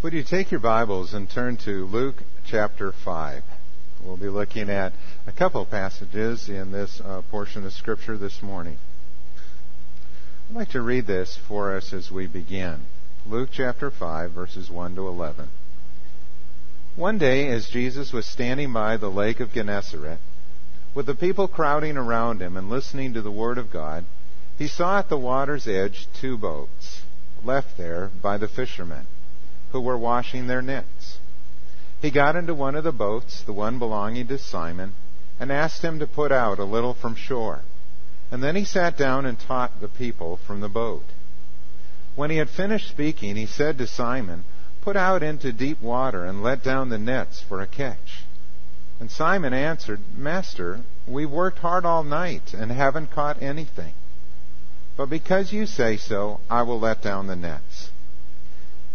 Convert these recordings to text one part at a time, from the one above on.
Would you take your Bibles and turn to Luke chapter 5? We'll be looking at a couple of passages in this uh, portion of Scripture this morning. I'd like to read this for us as we begin. Luke chapter 5, verses 1 to 11. One day, as Jesus was standing by the lake of Gennesaret, with the people crowding around him and listening to the Word of God, he saw at the water's edge two boats, left there by the fishermen who were washing their nets. He got into one of the boats, the one belonging to Simon, and asked him to put out a little from shore. And then he sat down and taught the people from the boat. When he had finished speaking, he said to Simon, Put out into deep water and let down the nets for a catch. And Simon answered, Master, we've worked hard all night and haven't caught anything. But because you say so, I will let down the nets.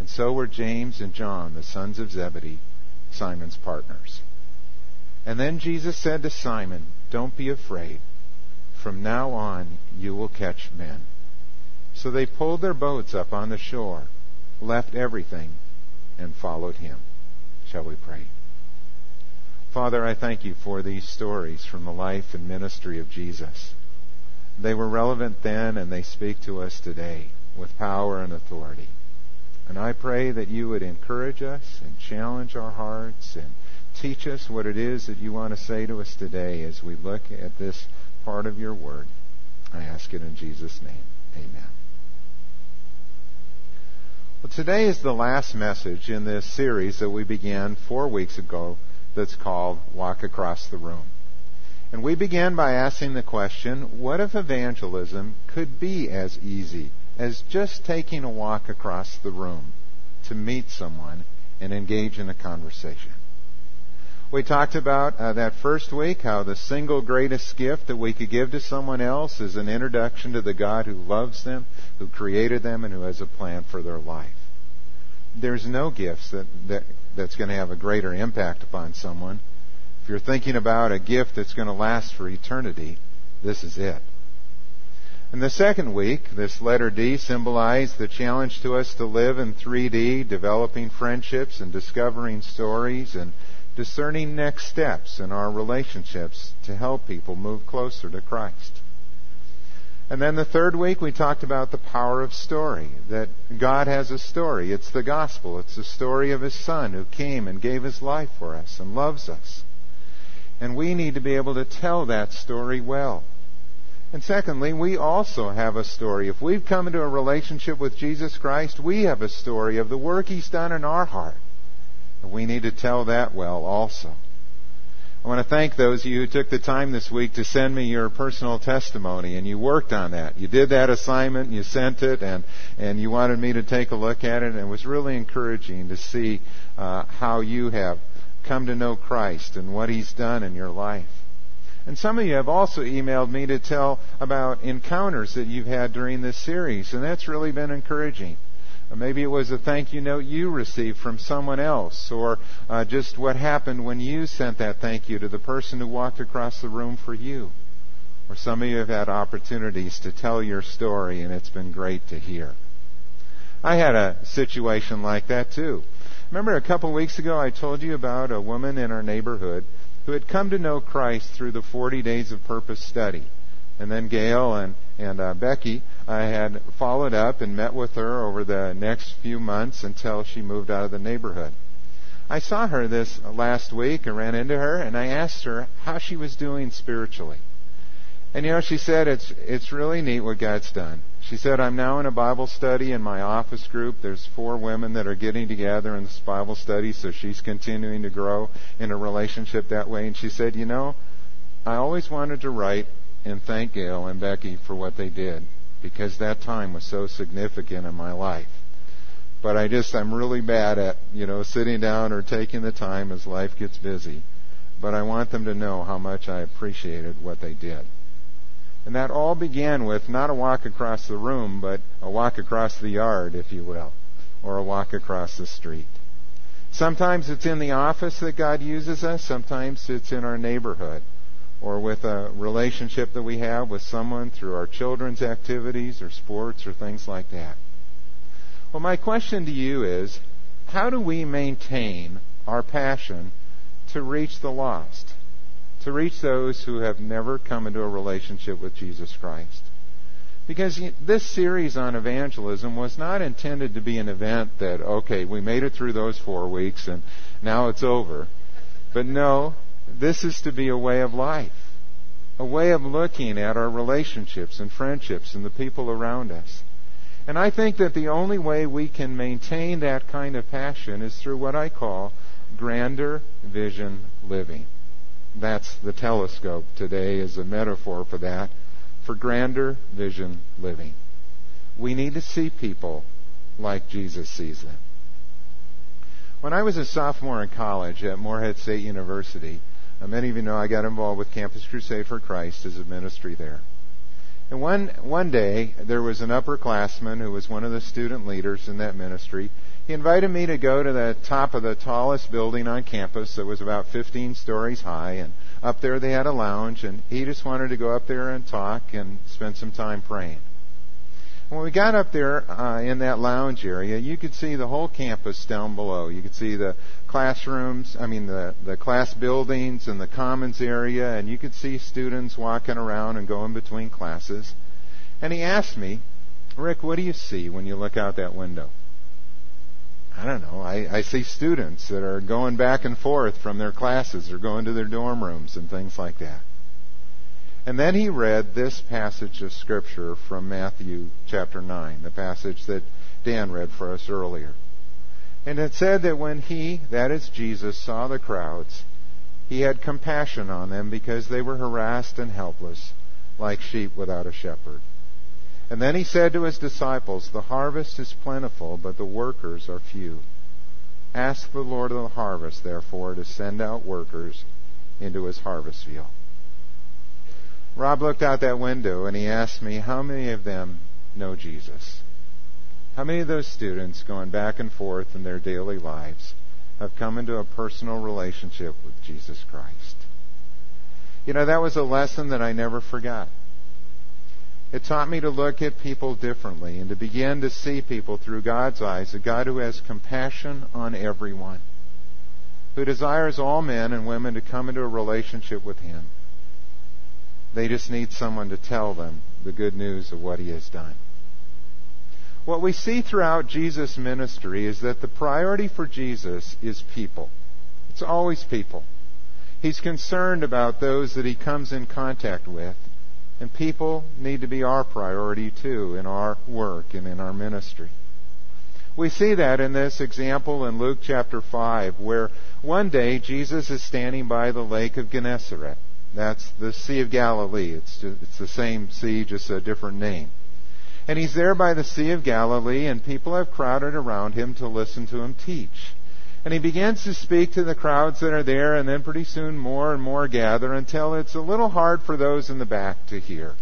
And so were James and John, the sons of Zebedee, Simon's partners. And then Jesus said to Simon, Don't be afraid. From now on you will catch men. So they pulled their boats up on the shore, left everything, and followed him. Shall we pray? Father, I thank you for these stories from the life and ministry of Jesus. They were relevant then and they speak to us today with power and authority. And I pray that you would encourage us and challenge our hearts and teach us what it is that you want to say to us today as we look at this part of your word. I ask it in Jesus' name. Amen. Well, today is the last message in this series that we began four weeks ago that's called Walk Across the Room. And we began by asking the question, what if evangelism could be as easy as just taking a walk across the room to meet someone and engage in a conversation. We talked about uh, that first week how the single greatest gift that we could give to someone else is an introduction to the God who loves them, who created them, and who has a plan for their life. There's no gifts that, that that's going to have a greater impact upon someone. If you're thinking about a gift that's going to last for eternity, this is it. In the second week, this letter D symbolized the challenge to us to live in 3D, developing friendships and discovering stories and discerning next steps in our relationships to help people move closer to Christ. And then the third week we talked about the power of story, that God has a story. It's the gospel. It's the story of His Son who came and gave His life for us and loves us. And we need to be able to tell that story well. And secondly, we also have a story. If we've come into a relationship with Jesus Christ, we have a story of the work He's done in our heart. And we need to tell that well also. I want to thank those of you who took the time this week to send me your personal testimony and you worked on that. You did that assignment, and you sent it, and, and you wanted me to take a look at it, and it was really encouraging to see uh, how you have come to know Christ and what He's done in your life. And some of you have also emailed me to tell about encounters that you've had during this series, and that's really been encouraging. Maybe it was a thank you note you received from someone else, or uh, just what happened when you sent that thank you to the person who walked across the room for you. Or some of you have had opportunities to tell your story, and it's been great to hear. I had a situation like that too. Remember a couple of weeks ago I told you about a woman in our neighborhood who had come to know Christ through the 40 days of purpose study. And then Gail and, and uh, Becky I had followed up and met with her over the next few months until she moved out of the neighborhood. I saw her this last week and ran into her and I asked her how she was doing spiritually. And you know, she said it's it's really neat what God's done. She said, I'm now in a Bible study in my office group. There's four women that are getting together in this Bible study, so she's continuing to grow in a relationship that way. And she said, You know, I always wanted to write and thank Gail and Becky for what they did because that time was so significant in my life. but I just, I'm really bad at, you know, sitting down or taking the time as life gets busy. But I want them to know how much I appreciated what they did. And that all began with not a walk across the room, but a walk across the yard, if you will, or a walk across the street. Sometimes it's in the office that God uses us, sometimes it's in our neighborhood, or with a relationship that we have with someone through our children's activities or sports or things like that. Well, my question to you is how do we maintain our passion to reach the lost, to reach those who have never come into a relationship with Jesus Christ? Because this series on evangelism was not intended to be an event that, okay, we made it through those four weeks and now it's over. But no, this is to be a way of life, a way of looking at our relationships and friendships and the people around us. And I think that the only way we can maintain that kind of passion is through what I call grander vision living. That's the telescope today as a metaphor for that, for grander vision living. We need to see people like Jesus sees them. When I was a sophomore in college at Morehead State University, uh, many of you know I got involved with Campus Crusade for Christ as a ministry there. And one, one day, there was an upperclassman who was one of the student leaders in that ministry. He invited me to go to the top of the tallest building on campus that was about 15 stories high. And up there they had a lounge, and he just wanted to go up there and talk and spend some time praying. When we got up there uh, in that lounge area, you could see the whole campus down below. You could see the classrooms, I mean the, the class buildings and the commons area, and you could see students walking around and going between classes. And he asked me, Rick, what do you see when you look out that window? I don't know. I, I see students that are going back and forth from their classes or going to their dorm rooms and things like that. And then he read this passage of Scripture from Matthew chapter 9, the passage that Dan read for us earlier. And it said that when he, that is Jesus, saw the crowds, he had compassion on them because they were harassed and helpless, like sheep without a shepherd. And then he said to his disciples, The harvest is plentiful, but the workers are few. Ask the Lord of the harvest, therefore, to send out workers into his harvest field. Rob looked out that window and he asked me, How many of them know Jesus? How many of those students going back and forth in their daily lives have come into a personal relationship with Jesus Christ? You know, that was a lesson that I never forgot. It taught me to look at people differently and to begin to see people through God's eyes, a God who has compassion on everyone, who desires all men and women to come into a relationship with Him they just need someone to tell them the good news of what he has done. What we see throughout Jesus' ministry is that the priority for Jesus is people. It's always people. He's concerned about those that he comes in contact with. And people need to be our priority too in our work and in our ministry. We see that in this example in Luke chapter 5, where one day Jesus is standing by the lake of Gennesaret. That's the Sea of Galilee. It's, just, it's the same sea, just a different name. And he's there by the Sea of Galilee, and people have crowded around him to listen to him teach. And he begins to speak to the crowds that are there, and then pretty soon more and more gather until it's a little hard for those in the back to hear.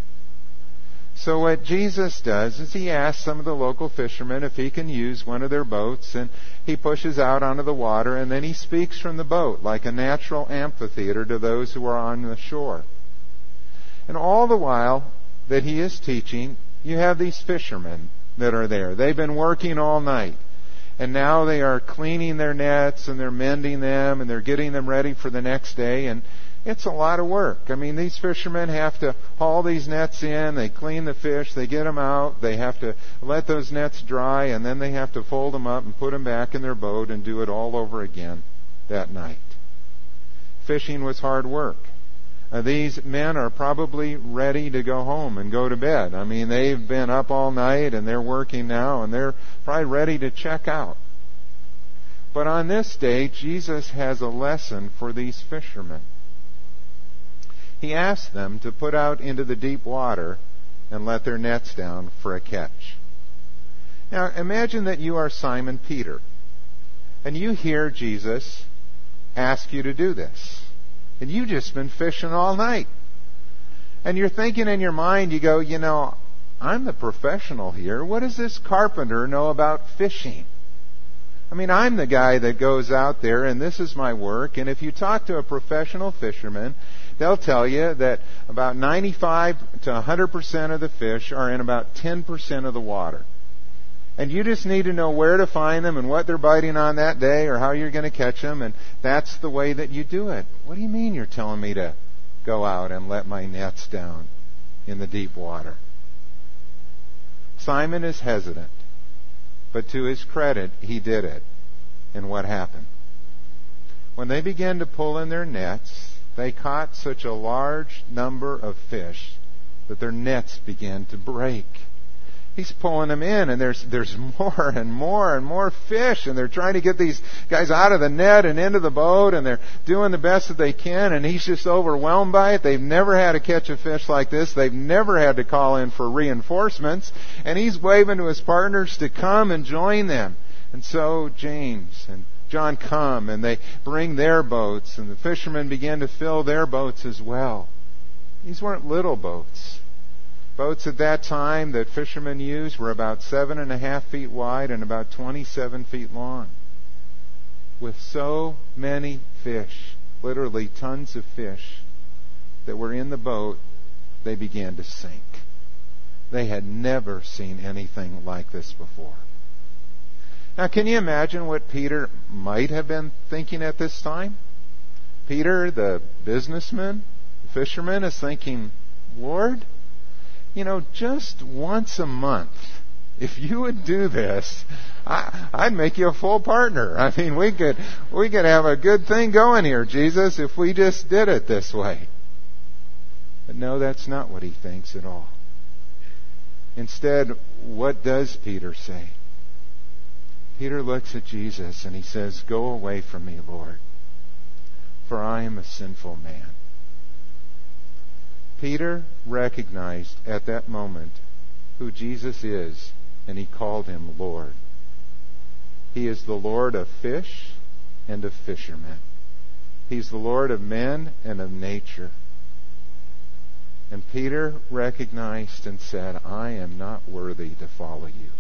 So what Jesus does is he asks some of the local fishermen if he can use one of their boats and he pushes out onto the water and then he speaks from the boat like a natural amphitheater to those who are on the shore. And all the while that he is teaching, you have these fishermen that are there. They've been working all night. And now they are cleaning their nets and they're mending them and they're getting them ready for the next day. And it's a lot of work. I mean, these fishermen have to haul these nets in, they clean the fish, they get them out, they have to let those nets dry, and then they have to fold them up and put them back in their boat and do it all over again that night. Fishing was hard work. Uh, these men are probably ready to go home and go to bed. I mean, they've been up all night and they're working now and they're probably ready to check out. But on this day, Jesus has a lesson for these fishermen he asked them to put out into the deep water and let their nets down for a catch. Now, imagine that you are Simon Peter, and you hear Jesus ask you to do this. And you've just been fishing all night. And you're thinking in your mind, you go, you know, I'm the professional here. What does this carpenter know about fishing? I mean, I'm the guy that goes out there and this is my work. And if you talk to a professional fisherman, they'll tell you that about 95 to 100% of the fish are in about 10% of the water. And you just need to know where to find them and what they're biting on that day or how you're going to catch them. And that's the way that you do it. What do you mean you're telling me to go out and let my nets down in the deep water? Simon is hesitant. But to his credit, he did it. And what happened? When they began to pull in their nets, they caught such a large number of fish that their nets began to break he's pulling them in and there's there's more and more and more fish and they're trying to get these guys out of the net and into the boat and they're doing the best that they can and he's just overwhelmed by it. They've never had to catch a fish like this. They've never had to call in for reinforcements and he's waving to his partners to come and join them. And so James and John come and they bring their boats and the fishermen begin to fill their boats as well. These weren't little boats. Boats at that time that fishermen used were about seven and a half feet wide and about 27 feet long. With so many fish, literally tons of fish, that were in the boat, they began to sink. They had never seen anything like this before. Now, can you imagine what Peter might have been thinking at this time? Peter, the businessman, the fisherman, is thinking, Lord, you know, just once a month, if you would do this, I, I'd make you a full partner. I mean, we could, we could have a good thing going here, Jesus, if we just did it this way. But no, that's not what he thinks at all. Instead, what does Peter say? Peter looks at Jesus and he says, Go away from me, Lord, for I am a sinful man. Peter recognized at that moment who Jesus is, and he called him Lord. He is the Lord of fish and of fishermen. He's the Lord of men and of nature. And Peter recognized and said, I am not worthy to follow you.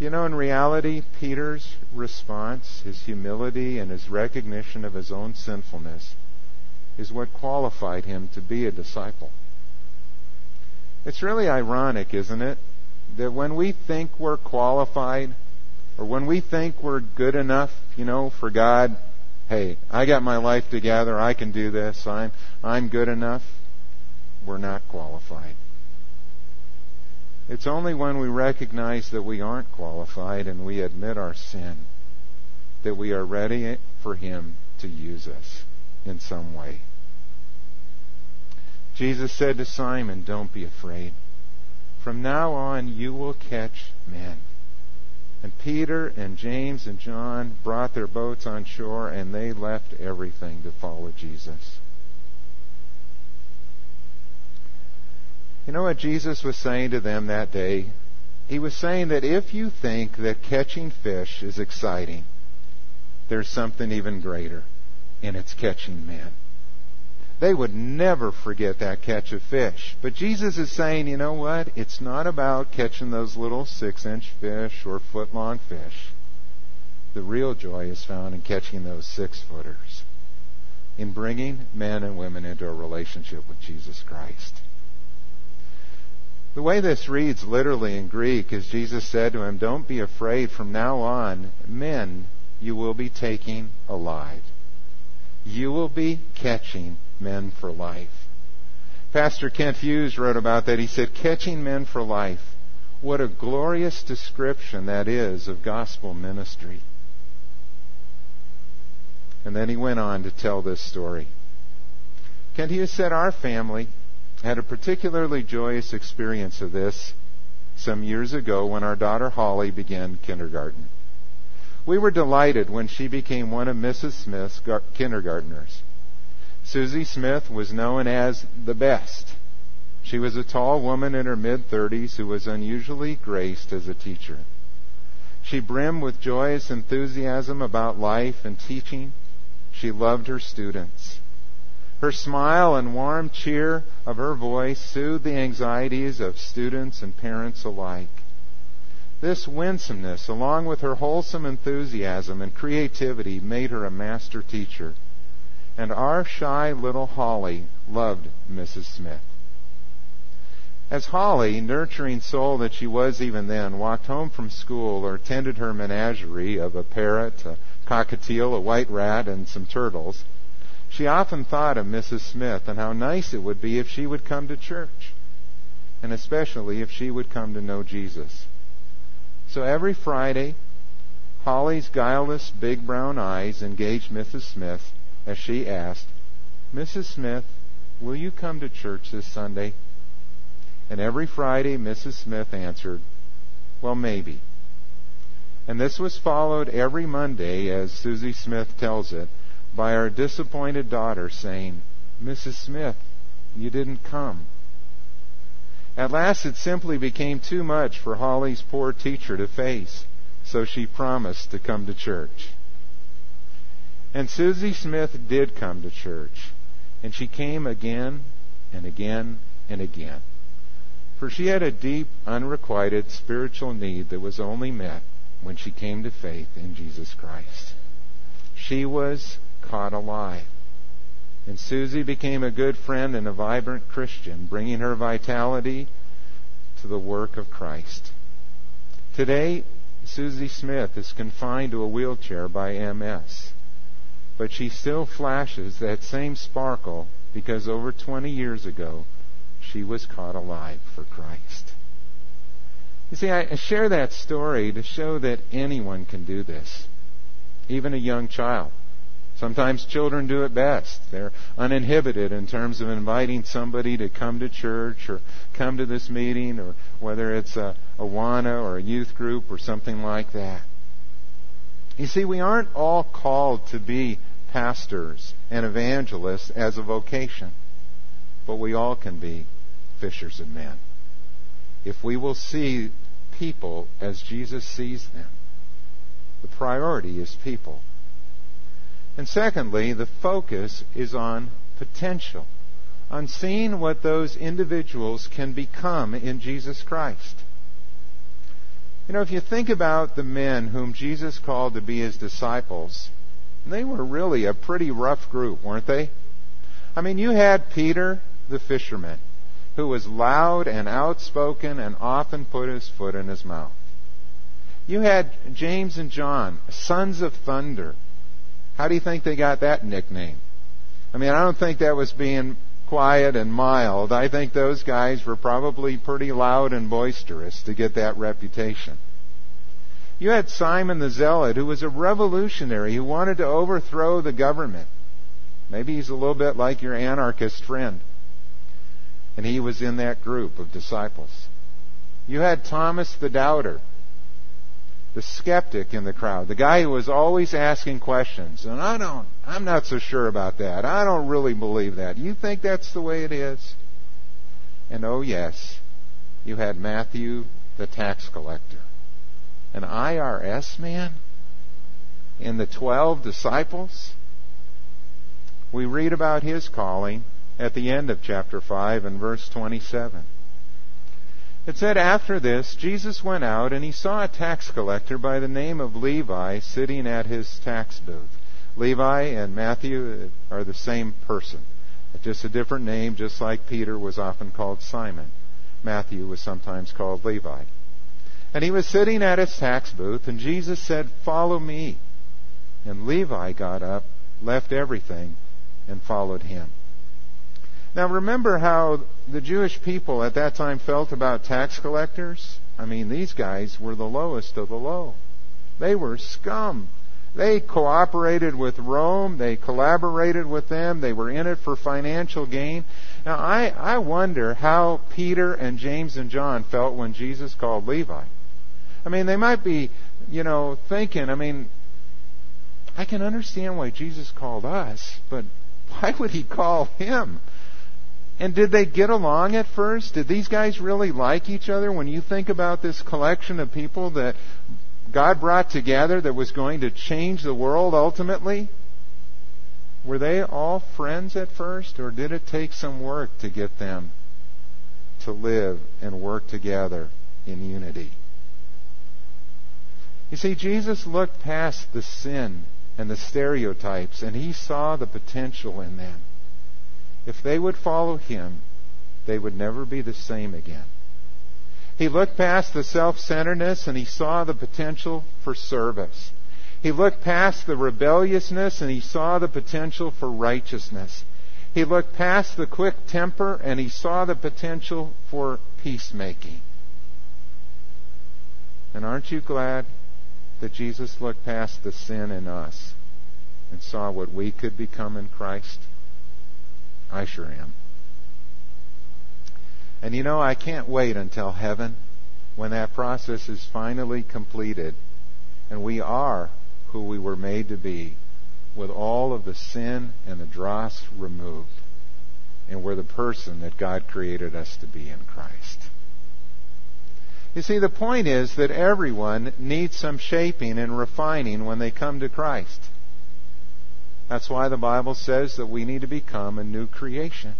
You know, in reality, Peter's response, his humility, and his recognition of his own sinfulness is what qualified him to be a disciple. It's really ironic, isn't it, that when we think we're qualified, or when we think we're good enough, you know, for God, hey, I got my life together, I can do this, I'm, I'm good enough, we're not qualified. It's only when we recognize that we aren't qualified and we admit our sin that we are ready for Him to use us in some way. Jesus said to Simon, Don't be afraid. From now on, you will catch men. And Peter and James and John brought their boats on shore and they left everything to follow Jesus. You know what Jesus was saying to them that day? He was saying that if you think that catching fish is exciting, there's something even greater and it's catching men. They would never forget that catch of fish. But Jesus is saying, you know what? It's not about catching those little six inch fish or foot long fish. The real joy is found in catching those six footers, in bringing men and women into a relationship with Jesus Christ. The way this reads literally in Greek is Jesus said to him, Don't be afraid. From now on, men you will be taking alive you will be catching men for life. Pastor Kent Hughes wrote about that. He said, Catching men for life. What a glorious description that is of gospel ministry. And then he went on to tell this story. Kent Hughes said, Our family had a particularly joyous experience of this some years ago when our daughter Holly began kindergarten. We were delighted when she became one of Mrs. Smith's kindergartners. Susie Smith was known as the best. She was a tall woman in her mid thirties who was unusually graced as a teacher. She brimmed with joyous enthusiasm about life and teaching. She loved her students. Her smile and warm cheer of her voice soothed the anxieties of students and parents alike. This winsomeness, along with her wholesome enthusiasm and creativity, made her a master teacher. And our shy little Holly loved Mrs. Smith. As Holly, nurturing soul that she was even then, walked home from school or tended her menagerie of a parrot, a cockatiel, a white rat, and some turtles, she often thought of Mrs. Smith and how nice it would be if she would come to church, and especially if she would come to know Jesus. So every Friday, Holly's guileless big brown eyes engaged Mrs. Smith as she asked, Mrs. Smith, will you come to church this Sunday? And every Friday, Mrs. Smith answered, Well, maybe. And this was followed every Monday, as Susie Smith tells it, by our disappointed daughter saying, Mrs. Smith, you didn't come. At last it simply became too much for Holly's poor teacher to face, so she promised to come to church. And Susie Smith did come to church, and she came again and again and again. For she had a deep, unrequited spiritual need that was only met when she came to faith in Jesus Christ. She was caught alive. And Susie became a good friend and a vibrant Christian, bringing her vitality to the work of Christ. Today, Susie Smith is confined to a wheelchair by MS, but she still flashes that same sparkle because over 20 years ago, she was caught alive for Christ. You see, I share that story to show that anyone can do this, even a young child. Sometimes children do it best. They're uninhibited in terms of inviting somebody to come to church or come to this meeting or whether it's a Awana or a youth group or something like that. You see, we aren't all called to be pastors and evangelists as a vocation, but we all can be fishers of men. If we will see people as Jesus sees them, the priority is people and secondly, the focus is on potential, on seeing what those individuals can become in Jesus Christ. You know, if you think about the men whom Jesus called to be his disciples, they were really a pretty rough group, weren't they? I mean, you had Peter, the fisherman, who was loud and outspoken and often put his foot in his mouth. You had James and John, sons of thunder, how do you think they got that nickname? I mean, I don't think that was being quiet and mild. I think those guys were probably pretty loud and boisterous to get that reputation. You had Simon the Zealot, who was a revolutionary who wanted to overthrow the government. Maybe he's a little bit like your anarchist friend. And he was in that group of disciples. You had Thomas the Doubter, the skeptic in the crowd, the guy who was always asking questions. And I don't, I'm not so sure about that. I don't really believe that. You think that's the way it is? And oh yes, you had Matthew the tax collector, an IRS man, and the twelve disciples. We read about his calling at the end of chapter 5 and verse 27. It said, After this, Jesus went out, and he saw a tax collector by the name of Levi sitting at his tax booth. Levi and Matthew uh, are the same person. Just a different name, just like Peter was often called Simon. Matthew was sometimes called Levi. And he was sitting at his tax booth, and Jesus said, Follow me. And Levi got up, left everything, and followed him. Now remember how the Jewish people at that time felt about tax collectors? I mean, these guys were the lowest of the low. They were scum. They cooperated with Rome. They collaborated with them. They were in it for financial gain. Now, I, I wonder how Peter and James and John felt when Jesus called Levi. I mean, they might be, you know, thinking, I mean, I can understand why Jesus called us, but why would he call him? And did they get along at first? Did these guys really like each other? When you think about this collection of people that God brought together that was going to change the world ultimately, were they all friends at first, or did it take some work to get them to live and work together in unity? You see, Jesus looked past the sin and the stereotypes, and he saw the potential in them. If they would follow him, they would never be the same again. He looked past the self centeredness and he saw the potential for service. He looked past the rebelliousness and he saw the potential for righteousness. He looked past the quick temper and he saw the potential for peacemaking. And aren't you glad that Jesus looked past the sin in us and saw what we could become in Christ? I sure am. And you know, I can't wait until heaven when that process is finally completed and we are who we were made to be with all of the sin and the dross removed. And we're the person that God created us to be in Christ. You see, the point is that everyone needs some shaping and refining when they come to Christ. That's why the Bible says that we need to become a new creation.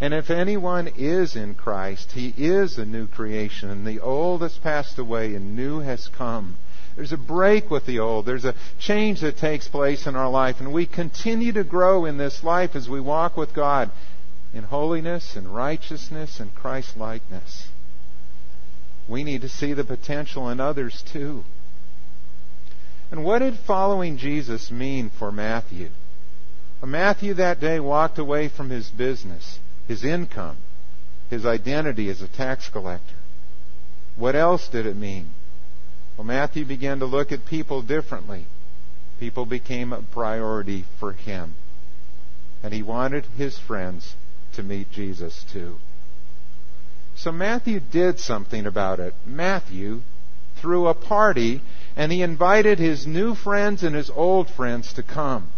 And if anyone is in Christ, he is a new creation. And the old has passed away and new has come. There's a break with the old. There's a change that takes place in our life. And we continue to grow in this life as we walk with God in holiness and righteousness and Christ likeness. We need to see the potential in others too. And what did following Jesus mean for Matthew? Well, Matthew that day walked away from his business, his income, his identity as a tax collector. What else did it mean? Well, Matthew began to look at people differently. People became a priority for him. And he wanted his friends to meet Jesus too. So Matthew did something about it. Matthew threw a party and he invited his new friends and his old friends to come.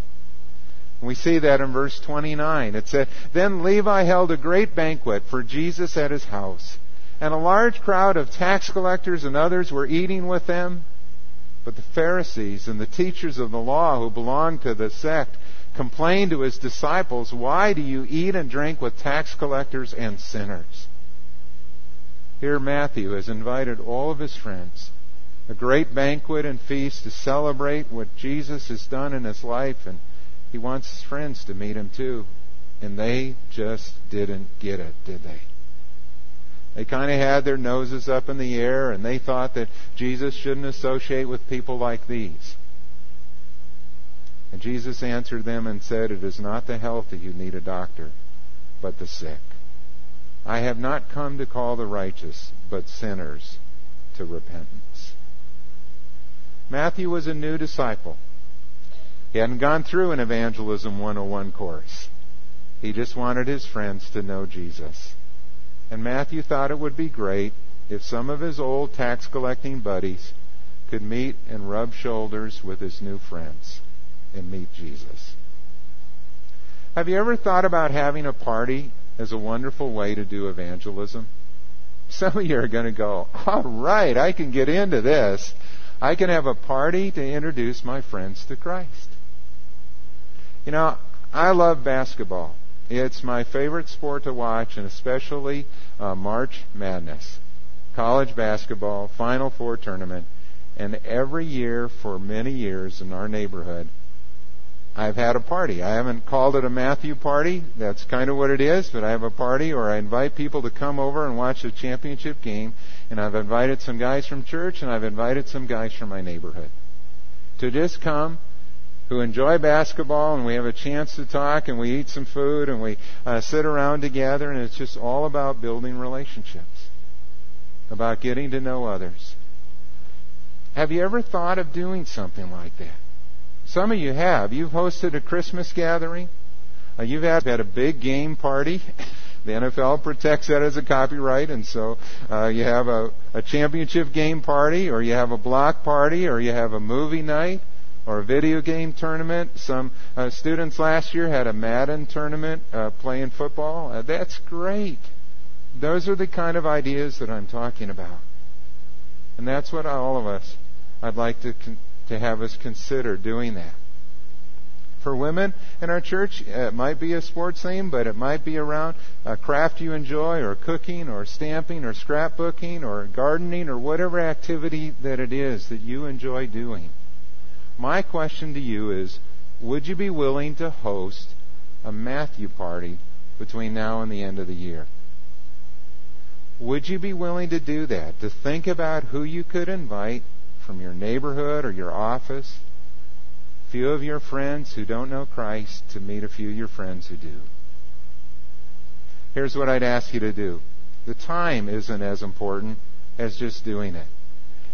We see that in verse 29. It said, Then Levi held a great banquet for Jesus at his house, and a large crowd of tax collectors and others were eating with them. But the Pharisees and the teachers of the law who belonged to the sect complained to his disciples, Why do you eat and drink with tax collectors and sinners? Here Matthew has invited all of his friends a great banquet and feast to celebrate what Jesus has done in his life, and he wants his friends to meet him too. And they just didn't get it, did they? They kind of had their noses up in the air, and they thought that Jesus shouldn't associate with people like these. And Jesus answered them and said, It is not the healthy who need a doctor, but the sick. I have not come to call the righteous, but sinners to repentance. Matthew was a new disciple. He hadn't gone through an Evangelism 101 course. He just wanted his friends to know Jesus. And Matthew thought it would be great if some of his old tax collecting buddies could meet and rub shoulders with his new friends and meet Jesus. Have you ever thought about having a party as a wonderful way to do evangelism? Some of you are going to go, all right, I can get into this. I can have a party to introduce my friends to Christ. You know, I love basketball. It's my favorite sport to watch, and especially uh, March Madness, college basketball, Final Four tournament. And every year for many years in our neighborhood, I've had a party. I haven't called it a Matthew party. That's kind of what it is, but I have a party or I invite people to come over and watch a championship game. And I've invited some guys from church and I've invited some guys from my neighborhood to just come who enjoy basketball and we have a chance to talk and we eat some food and we uh, sit around together and it's just all about building relationships, about getting to know others. Have you ever thought of doing something like that? Some of you have. You've hosted a Christmas gathering. Uh, you've had, had a big game party. the NFL protects that as a copyright, and so uh, you have a, a championship game party, or you have a block party, or you have a movie night, or a video game tournament. Some uh, students last year had a Madden tournament uh, playing football. Uh, that's great. Those are the kind of ideas that I'm talking about. And that's what all of us, I'd like to, to have us consider doing that. For women in our church, uh, it might be a sports theme, but it might be around a craft you enjoy, or cooking, or stamping, or scrapbooking, or gardening, or whatever activity that it is that you enjoy doing. My question to you is would you be willing to host a Matthew party between now and the end of the year? Would you be willing to do that? To think about who you could invite from your neighborhood or your office? A few of your friends who don't know Christ to meet a few of your friends who do. Here's what I'd ask you to do. The time isn't as important as just doing it.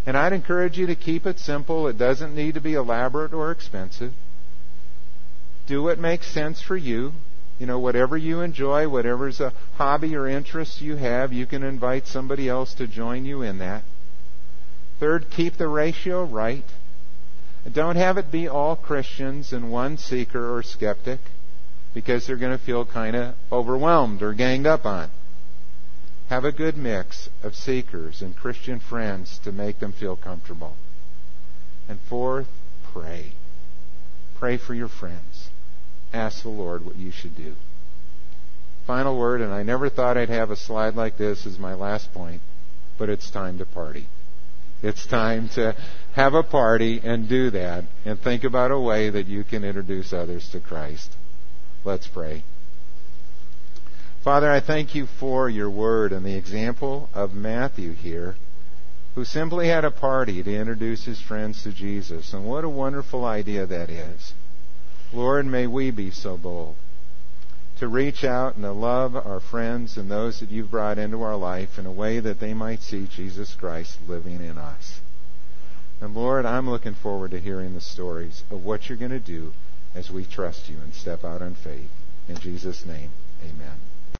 And I'd encourage you to keep it simple. It doesn't need to be elaborate or expensive. Do what makes sense for you. You know, whatever you enjoy, whatever's a hobby or interest you have, you can invite somebody else to join you in that. Third, keep the ratio right. Don't have it be all Christians and one seeker or skeptic because they're going to feel kind of overwhelmed or ganged up on. Have a good mix of seekers and Christian friends to make them feel comfortable. And fourth, pray. Pray for your friends. Ask the Lord what you should do. Final word, and I never thought I'd have a slide like this as my last point, but it's time to party. It's time to have a party and do that and think about a way that you can introduce others to Christ. Let's pray. Father, I thank you for your word and the example of Matthew here, who simply had a party to introduce his friends to Jesus. And what a wonderful idea that is. Lord, may we be so bold to reach out and to love our friends and those that you've brought into our life in a way that they might see Jesus Christ living in us. And Lord, I'm looking forward to hearing the stories of what you're going to do as we trust you and step out on faith. In Jesus' name, amen.